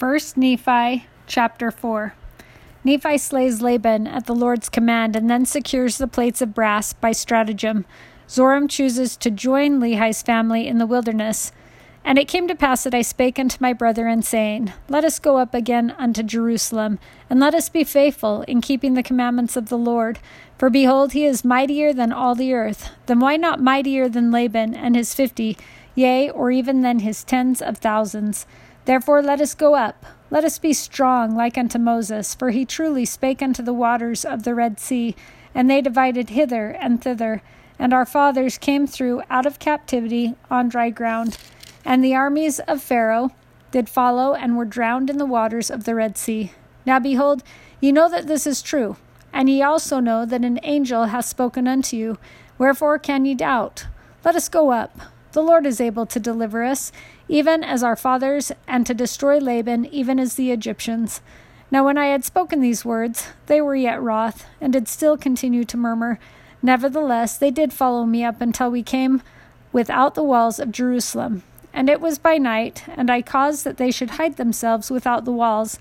First Nephi chapter 4. Nephi slays Laban at the Lord's command and then secures the plates of brass by stratagem. Zoram chooses to join Lehi's family in the wilderness. And it came to pass that I spake unto my brethren, saying, Let us go up again unto Jerusalem, and let us be faithful in keeping the commandments of the Lord. For behold, he is mightier than all the earth. Then why not mightier than Laban and his fifty, yea, or even than his tens of thousands? Therefore let us go up. Let us be strong like unto Moses, for he truly spake unto the waters of the Red Sea, and they divided hither and thither. And our fathers came through out of captivity on dry ground. And the armies of Pharaoh did follow and were drowned in the waters of the Red Sea. Now behold, ye know that this is true, and ye also know that an angel hath spoken unto you. Wherefore can ye doubt? Let us go up. The Lord is able to deliver us, even as our fathers, and to destroy Laban, even as the Egyptians. Now, when I had spoken these words, they were yet wroth, and did still continue to murmur. Nevertheless, they did follow me up until we came without the walls of Jerusalem. And it was by night, and I caused that they should hide themselves without the walls.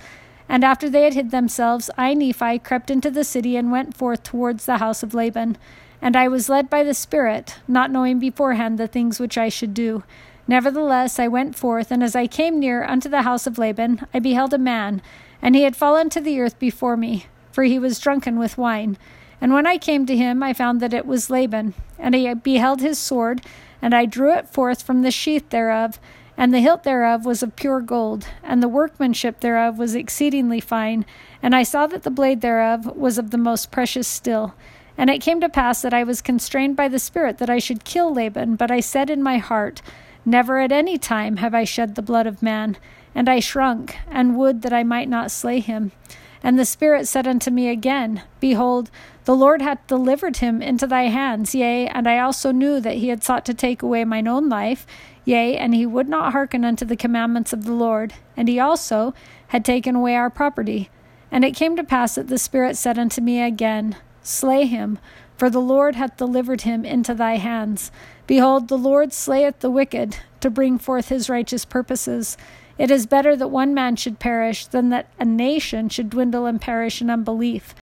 And after they had hid themselves, I, Nephi, crept into the city and went forth towards the house of Laban. And I was led by the Spirit, not knowing beforehand the things which I should do. Nevertheless, I went forth, and as I came near unto the house of Laban, I beheld a man, and he had fallen to the earth before me, for he was drunken with wine. And when I came to him, I found that it was Laban. And I beheld his sword, and I drew it forth from the sheath thereof, and the hilt thereof was of pure gold, and the workmanship thereof was exceedingly fine. And I saw that the blade thereof was of the most precious steel. And it came to pass that I was constrained by the Spirit that I should kill Laban, but I said in my heart, Never at any time have I shed the blood of man. And I shrunk, and would that I might not slay him. And the Spirit said unto me again, Behold, the Lord hath delivered him into thy hands, yea, and I also knew that he had sought to take away mine own life, yea, and he would not hearken unto the commandments of the Lord, and he also had taken away our property. And it came to pass that the Spirit said unto me again, Slay him, for the Lord hath delivered him into thy hands. Behold, the Lord slayeth the wicked to bring forth his righteous purposes. It is better that one man should perish than that a nation should dwindle and perish in unbelief.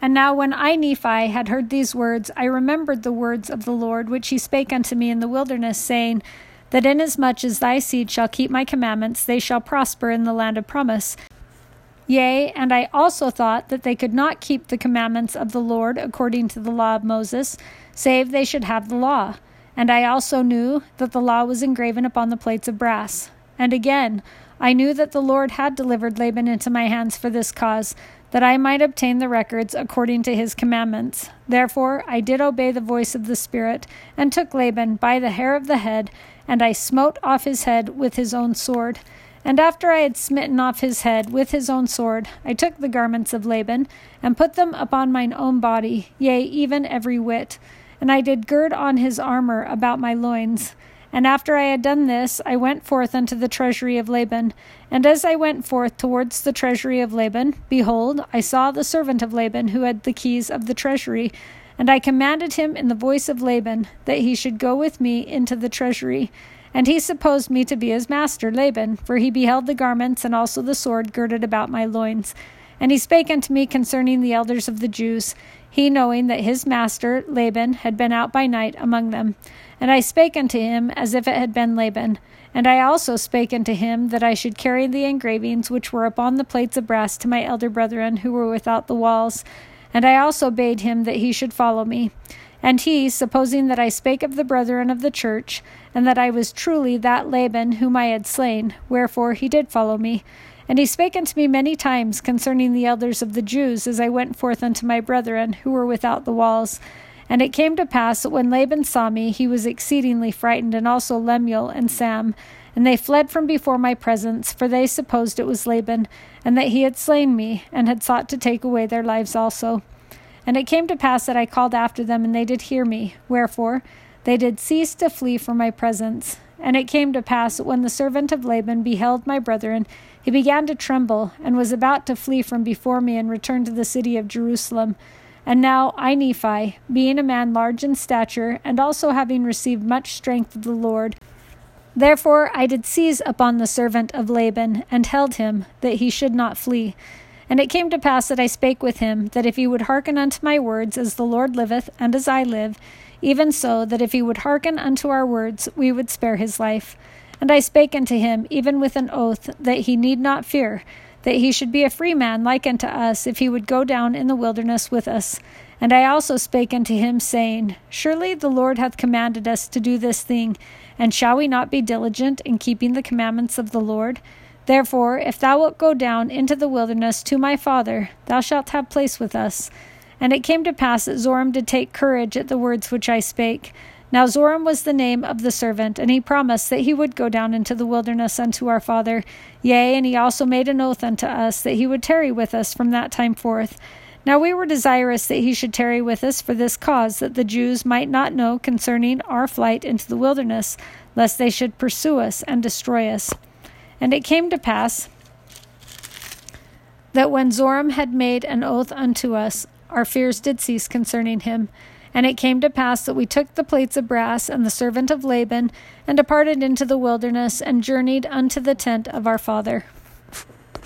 And now, when I, Nephi, had heard these words, I remembered the words of the Lord which he spake unto me in the wilderness, saying, That inasmuch as thy seed shall keep my commandments, they shall prosper in the land of promise. Yea, and I also thought that they could not keep the commandments of the Lord according to the law of Moses, save they should have the law. And I also knew that the law was engraven upon the plates of brass. And again, I knew that the Lord had delivered Laban into my hands for this cause, that I might obtain the records according to his commandments. Therefore I did obey the voice of the Spirit, and took Laban by the hair of the head, and I smote off his head with his own sword. And after I had smitten off his head with his own sword, I took the garments of Laban, and put them upon mine own body, yea, even every whit. And I did gird on his armor about my loins. And after I had done this, I went forth unto the treasury of Laban. And as I went forth towards the treasury of Laban, behold, I saw the servant of Laban who had the keys of the treasury. And I commanded him in the voice of Laban that he should go with me into the treasury. And he supposed me to be his master, Laban, for he beheld the garments and also the sword girded about my loins. And he spake unto me concerning the elders of the Jews, he knowing that his master, Laban, had been out by night among them. And I spake unto him as if it had been Laban. And I also spake unto him that I should carry the engravings which were upon the plates of brass to my elder brethren who were without the walls. And I also bade him that he should follow me. And he, supposing that I spake of the brethren of the church, and that I was truly that Laman whom I had slain, wherefore he did follow me. And he spake unto me many times concerning the elders of the Jews, as I went forth unto my brethren who were without the walls. And it came to pass that when Laban saw me, he was exceedingly frightened, and also Lemuel and Sam. And they fled from before my presence, for they supposed it was Laban, and that he had slain me, and had sought to take away their lives also. And it came to pass that I called after them, and they did hear me. Wherefore they did cease to flee from my presence. And it came to pass that when the servant of Laban beheld my brethren, he began to tremble, and was about to flee from before me, and return to the city of Jerusalem. And now I, Nephi, being a man large in stature, and also having received much strength of the Lord, Therefore I did seize upon the servant of Laban, and held him, that he should not flee. And it came to pass that I spake with him, that if he would hearken unto my words, as the Lord liveth, and as I live, even so, that if he would hearken unto our words, we would spare his life. And I spake unto him, even with an oath, that he need not fear, that he should be a free man like unto us, if he would go down in the wilderness with us. And I also spake unto him, saying, Surely the Lord hath commanded us to do this thing, and shall we not be diligent in keeping the commandments of the Lord? Therefore, if thou wilt go down into the wilderness to my father, thou shalt have place with us. And it came to pass that Zoram did take courage at the words which I spake. Now Zoram was the name of the servant, and he promised that he would go down into the wilderness unto our father. Yea, and he also made an oath unto us that he would tarry with us from that time forth. Now we were desirous that he should tarry with us for this cause, that the Jews might not know concerning our flight into the wilderness, lest they should pursue us and destroy us. And it came to pass that when Zoram had made an oath unto us, our fears did cease concerning him. And it came to pass that we took the plates of brass and the servant of Laban, and departed into the wilderness, and journeyed unto the tent of our father.